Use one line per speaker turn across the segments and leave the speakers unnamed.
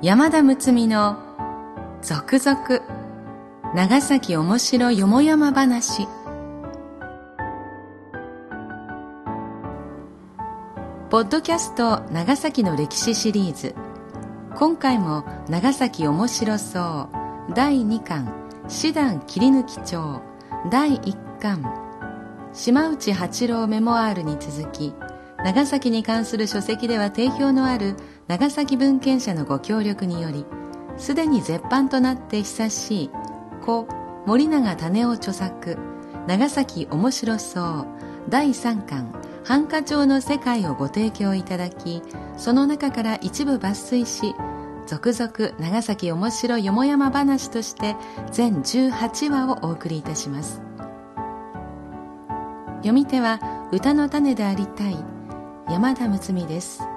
山田睦美の続々長崎おもしろよもやま話。ポッドキャスト長崎の歴史シリーズ。今回も長崎おもしろそう第2巻師団切り抜き帳第1巻。島内八郎メモアールに続き長崎に関する書籍では定評のある長崎文献者のご協力によりすでに絶版となって久しい故森永種夫著作長崎面白そう第3巻繁華町の世界をご提供いただきその中から一部抜粋し続々長崎面白よもやま話として全18話をお送りいたします。読み手は歌の種でありたい山田睦美です。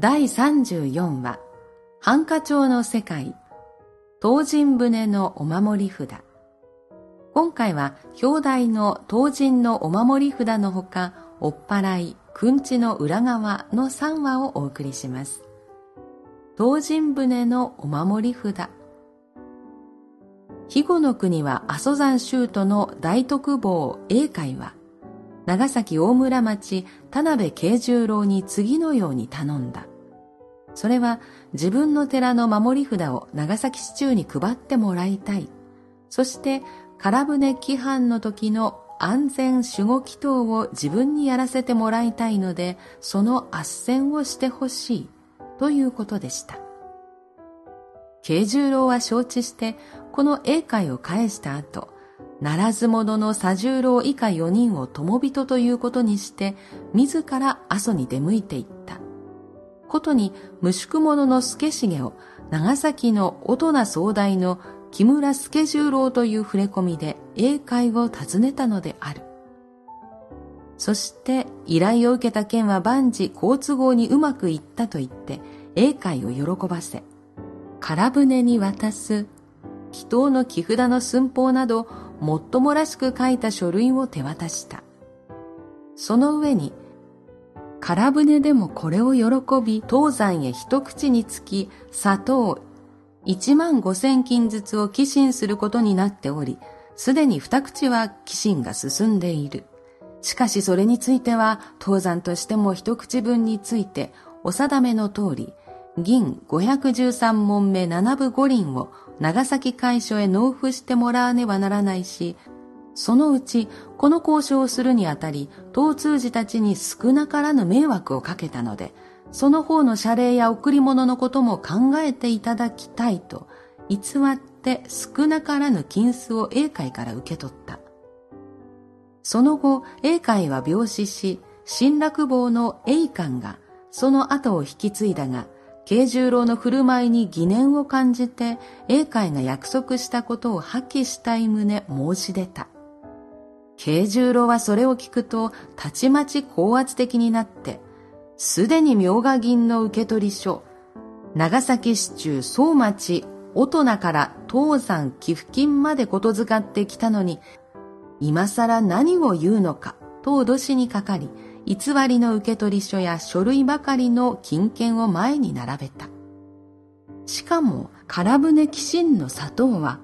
第34話繁華町の世界東神船のお守り札。今回は表題の東神のお守り札のほかおっぱらい、くんちの裏側の3話をお送りします。東神船のお守り札。肥後の国は阿蘇山州都の大徳坊英会は長崎大村町田辺慶十郎に次のように頼んだ。それは自分の寺の守り札を長崎市中に配ってもらいたい。そして空船規範の時の安全守護祈祷を自分にやらせてもらいたいので、その斡旋をしてほしいということでした。慶十郎は承知して、この英会を返した後、ならず者の左十郎以下4人を友人ということにして、自ら阿蘇に出向いていった。ことに、無宿者の助重を長崎の大人総大の木村助十郎という触れ込みで英会を訪ねたのである。そして依頼を受けた件は万事好都合にうまくいったと言って英会を喜ばせ、空船に渡す祈祷の木札の寸法などもっともらしく書いた書類を手渡した。その上に、空船でもこれを喜び、東山へ一口につき、砂糖一万五千金ずつを寄進することになっており、すでに二口は寄進が進んでいる。しかしそれについては、東山としても一口分について、お定めの通り、銀513問目七部五輪を長崎会所へ納付してもらわねばならないし、そのうちこの交渉をするにあたり、東通寺たちに少なからぬ迷惑をかけたので、その方の謝礼や贈り物のことも考えていただきたいと、偽って少なからぬ金子を英会から受け取った。その後、英会は病死し、新楽坊の英官がその後を引き継いだが、慶十郎の振る舞いに疑念を感じて、英会が約束したことを破棄したい旨申し出た。慶十郎はそれを聞くと、たちまち高圧的になって、すでに明賀銀の受取書、長崎市中総町大人から東山寄付金までことづかってきたのに、今更何を言うのかと脅しにかかり、偽りの受取書や書類ばかりの金券を前に並べた。しかも、空船寄進の砂糖は、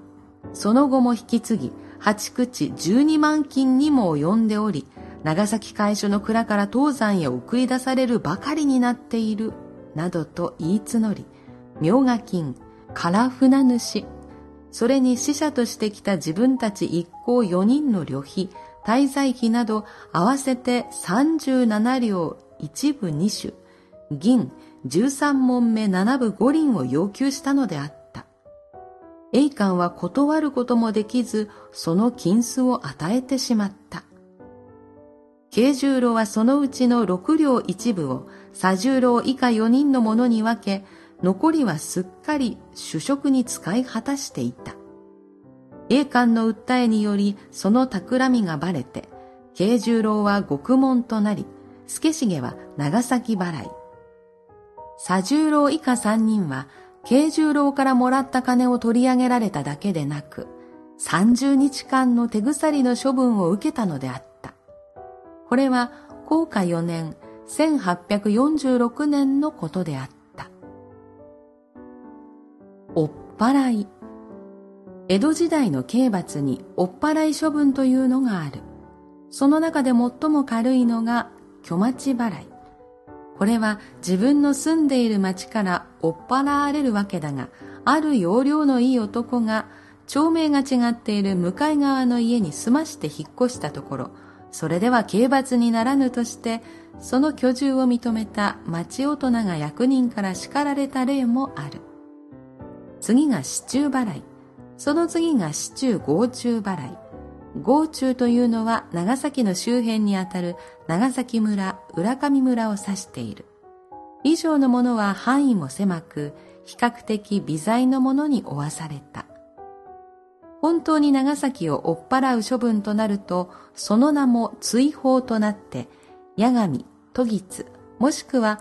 その後も引き継ぎ、八口十二万金にも及んでおり、長崎会所の蔵から東山へ送り出されるばかりになっている、などと言い募り、明賀金、空船主、それに死者としてきた自分たち一行四人の旅費、滞在費など合わせて37両一部二種、銀13問目七部五輪を要求したのであった。栄冠は断ることもできず、その金子を与えてしまった。慶十郎はそのうちの六両一部を左十郎以下四人の者に分け、残りはすっかり主食に使い果たしていた。栄冠の訴えによりその企みがばれて、慶十郎は獄門となり、助重は長崎払い。左十郎以下三人は、慶十郎からもらった金を取り上げられただけでなく、30日間の手鎖の処分を受けたのであった。これは、高下4年、1846年のことであった。おっぱらい。江戸時代の刑罰におっぱらい処分というのがある。その中で最も軽いのが、巨町払い。これは自分の住んでいる町から追っ払われるわけだが、ある要領のいい男が、町名が違っている向かい側の家に住まして引っ越したところ、それでは刑罰にならぬとして、その居住を認めた町大人が役人から叱られた例もある。次が市中払い。その次が市中合中払い。合中というのは長崎の周辺にあたる長崎村、浦上村を指している。以上のものは範囲も狭く、比較的微罪のものに負わされた。本当に長崎を追っ払う処分となると、その名も追放となって、八神、都議津、もしくは、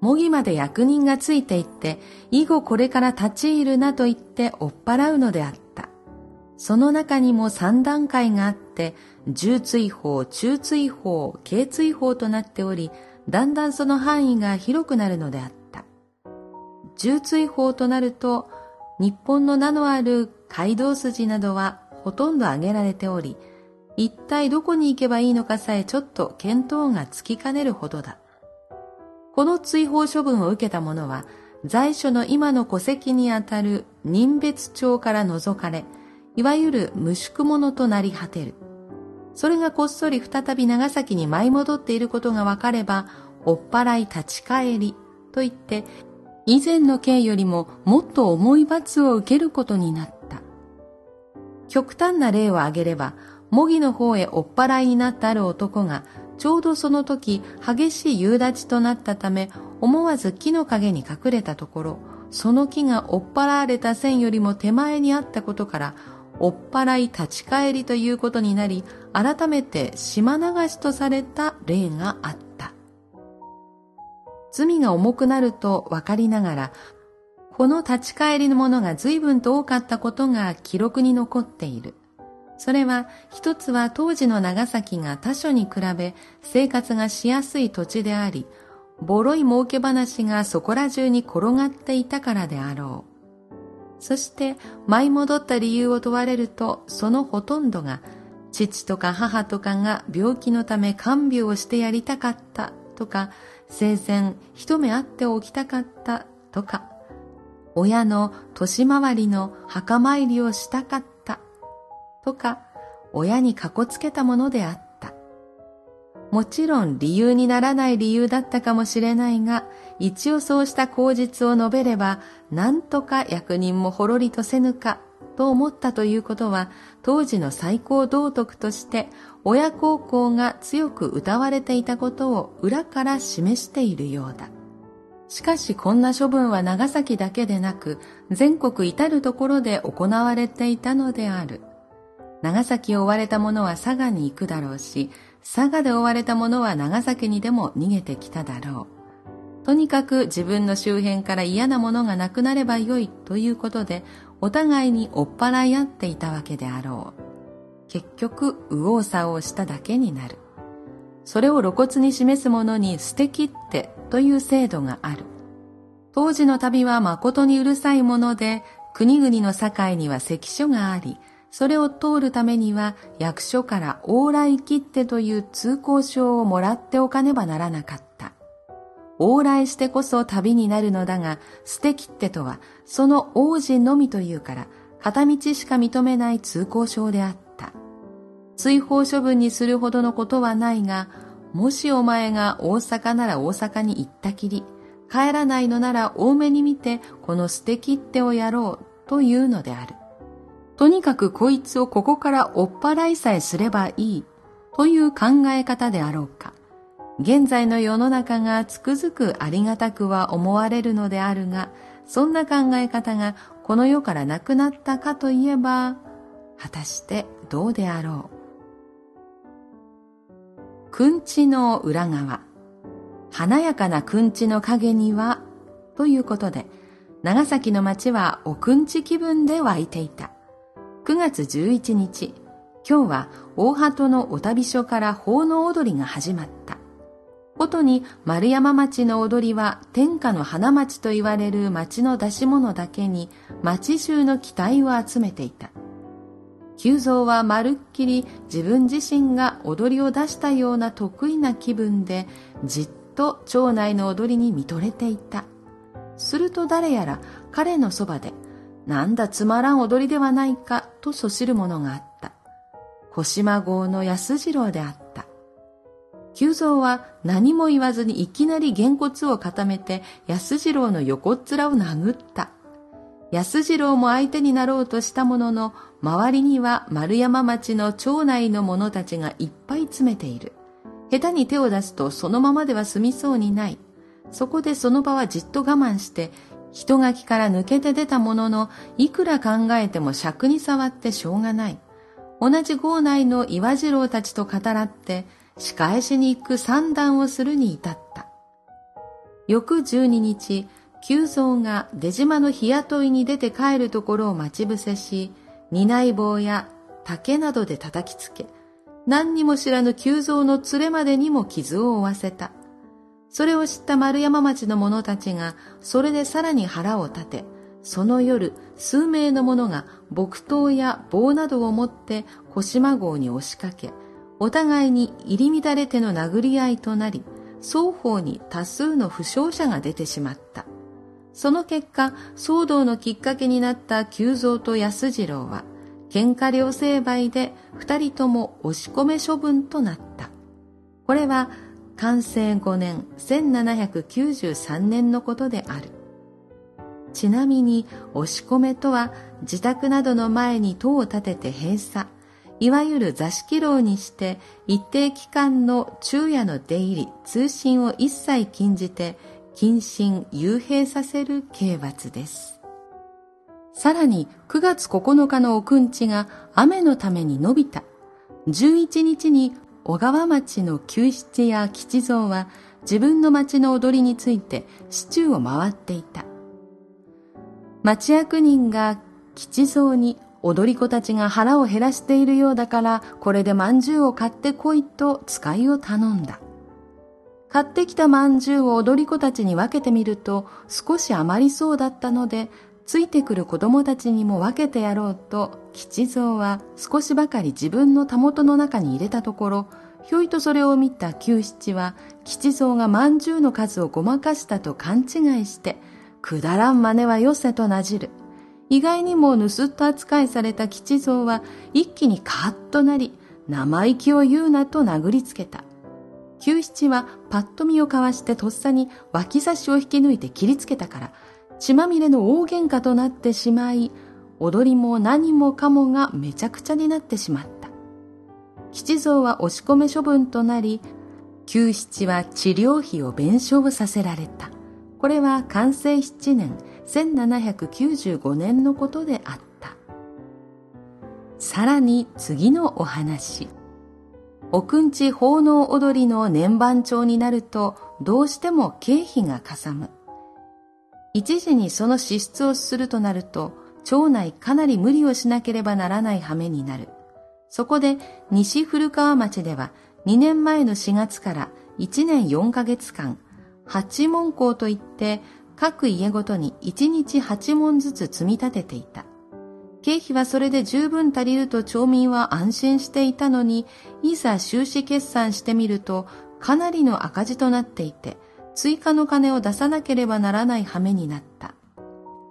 模擬まで役人がついていって、以後これから立ち入るなと言って追っ払うのであった。その中にも三段階があって、重追放、中追放、軽追放となっており、だんだんその範囲が広くなるのであった。重追放となると、日本の名のある街道筋などはほとんど挙げられており、一体どこに行けばいいのかさえちょっと見当がつきかねるほどだ。この追放処分を受けた者は、在所の今の戸籍にあたる任別町から除かれ、いわゆる無宿者となり果てる。それがこっそり再び長崎に舞い戻っていることがわかれば、追っ払い立ち返りと言って、以前の刑よりももっと重い罰を受けることになった。極端な例を挙げれば、模擬の方へ追っ払いになったある男が、ちょうどその時激しい夕立となったため、思わず木の陰に隠れたところ、その木が追っ払われた線よりも手前にあったことから、追っ払い立ち返りということになり、改めて島流しとされた例があった。罪が重くなると分かりながら、この立ち返りのものが随分と多かったことが記録に残っている。それは一つは当時の長崎が他所に比べ生活がしやすい土地であり、ボロい儲け話がそこら中に転がっていたからであろう。そして舞い戻った理由を問われるとそのほとんどが父とか母とかが病気のため看病をしてやりたかったとか生前一目会っておきたかったとか親の年回りの墓参りをしたかったとか親にかこつけたものであった。もちろん理由にならない理由だったかもしれないが一応そうした口実を述べれば、なんとか役人もほろりとせぬか、と思ったということは、当時の最高道徳として、親孝行が強く歌われていたことを裏から示しているようだ。しかしこんな処分は長崎だけでなく、全国至るところで行われていたのである。長崎を追われた者は佐賀に行くだろうし、佐賀で追われた者は長崎にでも逃げてきただろう。とにかく自分の周辺から嫌なものがなくなればよいということで、お互いに追っ払い合っていたわけであろう。結局、右往左往しただけになる。それを露骨に示すものに捨て切ってという制度がある。当時の旅は誠にうるさいもので、国々の境には関所があり、それを通るためには役所から往来切手という通行証をもらっておかねばならなかった。往来してこそ旅になるのだが、捨て切手とは、その王子のみというから、片道しか認めない通行証であった。追放処分にするほどのことはないが、もしお前が大阪なら大阪に行ったきり、帰らないのなら多めに見て、この捨て切手をやろう、というのである。とにかくこいつをここから追っ払いさえすればいい、という考え方であろうか。現在の世の中がつくづくありがたくは思われるのであるが、そんな考え方がこの世からなくなったかといえば、果たしてどうであろう。くんちの裏側。華やかなくんちの影には、ということで、長崎の町はおくんち気分で湧いていた。9月11日、今日は大鳩のお旅所から奉納踊りが始まった。ことに丸山町の踊りは天下の花町と言われる町の出し物だけに町中の期待を集めていた。久蔵はまるっきり自分自身が踊りを出したような得意な気分でじっと町内の踊りに見とれていた。すると誰やら彼のそばで、なんだつまらん踊りではないかとそしるものがあった。小島号の安次郎であった。久蔵は何も言わずにいきなりげんこつを固めて安次郎の横っ面を殴った。安次郎も相手になろうとしたものの、周りには丸山町の町内の者たちがいっぱい詰めている。下手に手を出すとそのままでは済みそうにない。そこでその場はじっと我慢して、人垣から抜けて出たものの、いくら考えても尺に触ってしょうがない。同じ郷内の岩次郎たちと語らって、仕返しに行く算段をするに至った。翌十二日、久蔵が出島の日雇いに出て帰るところを待ち伏せし、担い棒や竹などで叩きつけ、何にも知らぬ久蔵の連れまでにも傷を負わせた。それを知った丸山町の者たちが、それでさらに腹を立て、その夜、数名の者が木刀や棒などを持って小島号に押しかけ、お互いに入り乱れての殴り合いとなり、双方に多数の負傷者が出てしまった。その結果、騒動のきっかけになった久蔵と安次郎は、喧嘩両成敗で二人とも押し込め処分となった。これは、完成5年1793年のことである。ちなみに、押し込めとは、自宅などの前に塔を建てて閉鎖、いわゆる座敷牢にして一定期間の昼夜の出入り、通信を一切禁じて謹慎、幽閉させる刑罰です。さらに9月9日のおくんちが雨のために伸びた。11日に小川町の旧七や吉蔵は自分の町の踊りについて市中を回っていた。町役人が吉蔵に踊り子たちが腹を減らしているようだから、これで饅頭を買ってこいと使いを頼んだ。買ってきた饅頭を踊り子たちに分けてみると、少し余りそうだったので、ついてくる子供たちにも分けてやろうと、吉蔵は少しばかり自分のたもとの中に入れたところ、ひょいとそれを見た九七は、吉蔵が饅頭の数をごまかしたと勘違いして、くだらん真似はよせとなじる。意外にも盗っ人扱いされた吉蔵は一気にカッとなり、生意気を言うなと殴りつけた。九七はパッと見を交わしてとっさに脇差しを引き抜いて切りつけたから、血まみれの大喧嘩となってしまい、踊りも何もかもがめちゃくちゃになってしまった。吉蔵は押し込め処分となり、九七は治療費を弁償させられた。これは完成7年、1795年のことであった。さらに次のお話。おくんち奉納踊りの年番帳になるとどうしても経費がかさむ。一時にその支出をするとなると町内かなり無理をしなければならない羽目になる。そこで西古川町では2年前の4月から1年4ヶ月間、八門校といって各家ごとに1日8問ずつ積み立てていた。経費はそれで十分足りると町民は安心していたのに、いざ収支決算してみると、かなりの赤字となっていて、追加の金を出さなければならない羽目になった。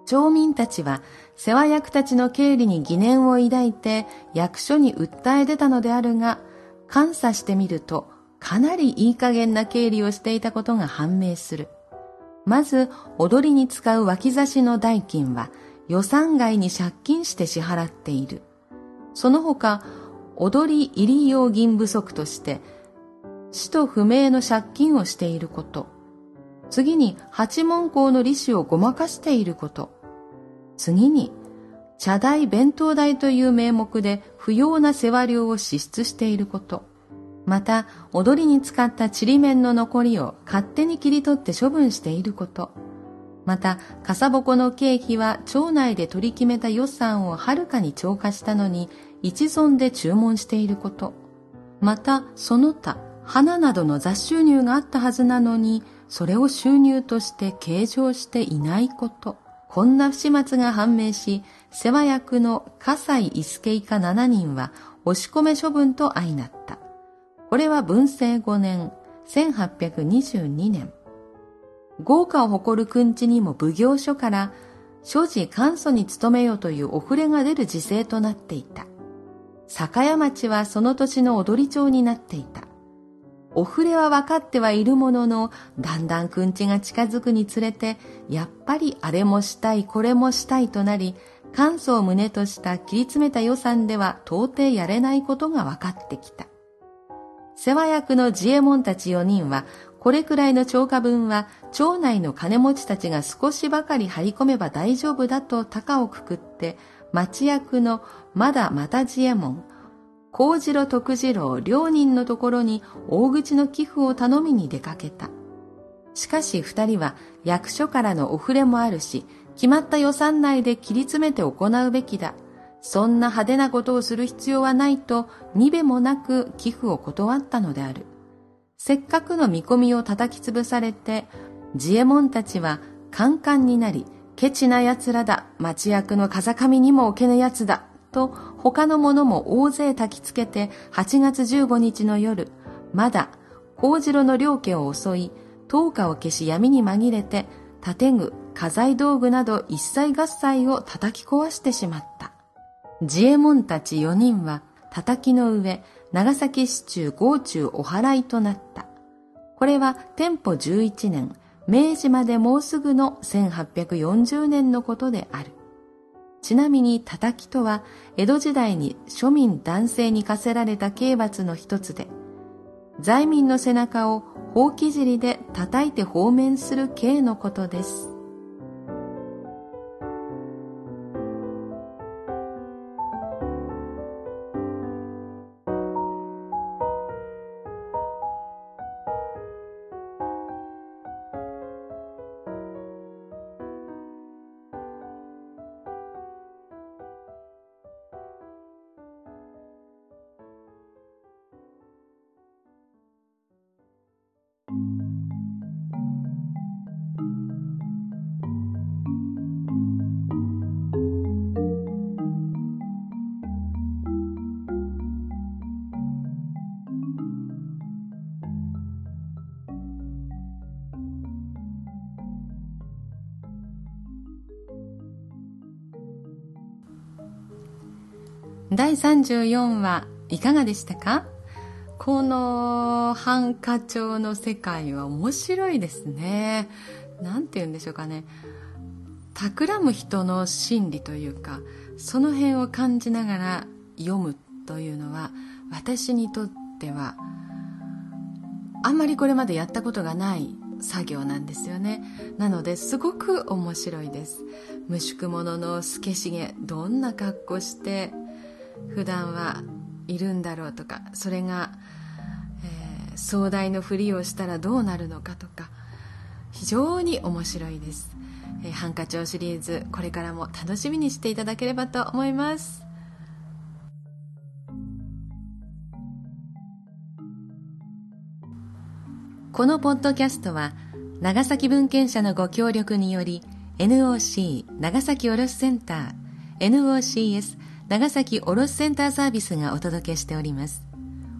町民たちは、世話役たちの経理に疑念を抱いて、役所に訴え出たのであるが、監査してみると、かなりいい加減な経理をしていたことが判明する。まず、踊りに使う脇差しの代金は予算外に借金して支払っている。その他、踊り入り用銀不足として、使途不明の借金をしていること。次に八門校の利子をごまかしていること。次に茶代弁当代という名目で不要な世話料を支出していること。また、踊りに使ったちりめんの残りを勝手に切り取って処分していること。また、かさぼこの経費は町内で取り決めた予算をはるかに超過したのに、一存で注文していること。また、その他、花などの雑収入があったはずなのに、それを収入として計上していないこと。こんな不始末が判明し、世話役の葛西伊助以下7人は押し込め処分と相なった。これは文政5年、1822年。豪華を誇る君地にも奉行所から所持簡素に努めよというお触れが出る時勢となっていた。酒屋町はその年の踊り町になっていた。お触れは分かってはいるものの、だんだんくんちが近づくにつれて、やっぱりあれもしたい、これもしたいとなり、簡素を胸とした切り詰めた予算では到底やれないことが分かってきた。世話役の自衛門たち4人は、これくらいの超過分は、町内の金持ちたちが少しばかり張り込めば大丈夫だと高をくくって、町役のまだまた自衛門、幸次郎徳次郎両人のところに大口の寄付を頼みに出かけた。しかし二人は役所からのお触れもあるし、決まった予算内で切り詰めて行うべきだ。そんな派手なことをする必要はないと、にべもなく寄付を断ったのである。せっかくの見込みを叩き潰されて、自衛門たちはカンカンになり、ケチな奴らだ、町役の風上にも置けぬ奴だ、と他の者も大勢焚きつけて8月15日の夜、まだ幸次郎の両家を襲い、灯火を消し闇に紛れて、建具、家財道具など一切合切を叩き壊してしまった。自衛門たち4人は叩きの上、長崎市中豪中お払いとなった。これは天保11年、明治までもうすぐの1840年のことである。ちなみに叩きとは江戸時代に庶民男性に課せられた刑罰の一つで、罪民の背中をほうき尻で叩いて放免する刑のことです。第34話いかがでしたか？このハンカチョウの世界は面白いですね。なんて言うんでしょうかね。企む人の心理というか、その辺を感じながら読むというのは、私にとっては、あんまりこれまでやったことがない作業なんですよね。なのですごく面白いです。無宿者の透けしげ、どんな格好して普段はいるんだろうとかそれが、えー、壮大のふりをしたらどうなるのかとか非常に面白いです、えー、ハンカチョウシリーズこれからも楽しみにしていただければと思います。このポッドキャストは長崎文献社のご協力により NOC 長崎卸センター NOCS 長崎卸センターサービスがお届けしております。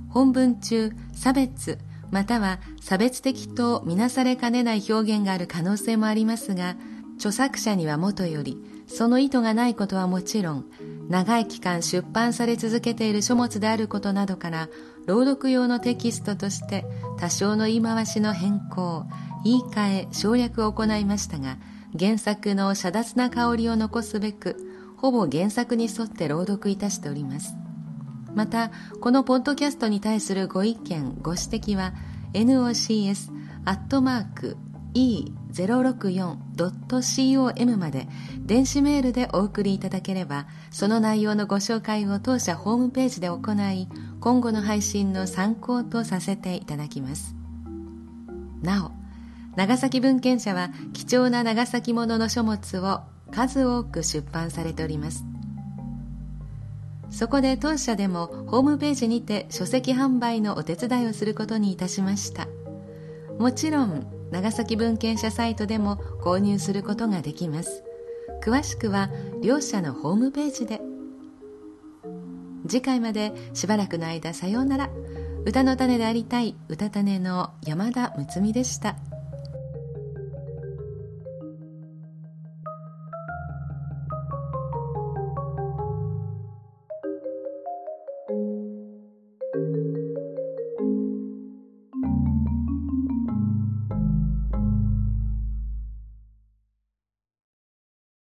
本文中、差別、または差別的とみなされかねない表現がある可能性もありますが、著作者にはもとより、その意図がないことはもちろん、長い期間出版され続けている書物であることなどから、朗読用のテキストとして多少の言い回しの変更、言い換え、省略を行いましたが、原作の遮奪な香りを残すべく、ほぼ原作に沿って朗読いたしております。またこのポッドキャストに対するご意見ご指摘は nocs アットマーク e064.com まで電子メールでお送りいただければその内容のご紹介を当社ホームページで行い今後の配信の参考とさせていただきますなお長崎文献社は貴重な長崎ものの書物を数多く出版されております。そこで当社でもホームページにて書籍販売のお手伝いをすることにいたしました。もちろん長崎文献社サイトでも購入することができます。詳しくは両社のホームページで。次回までしばらくの間さようなら。歌の種でありたい歌種の山田睦美でした。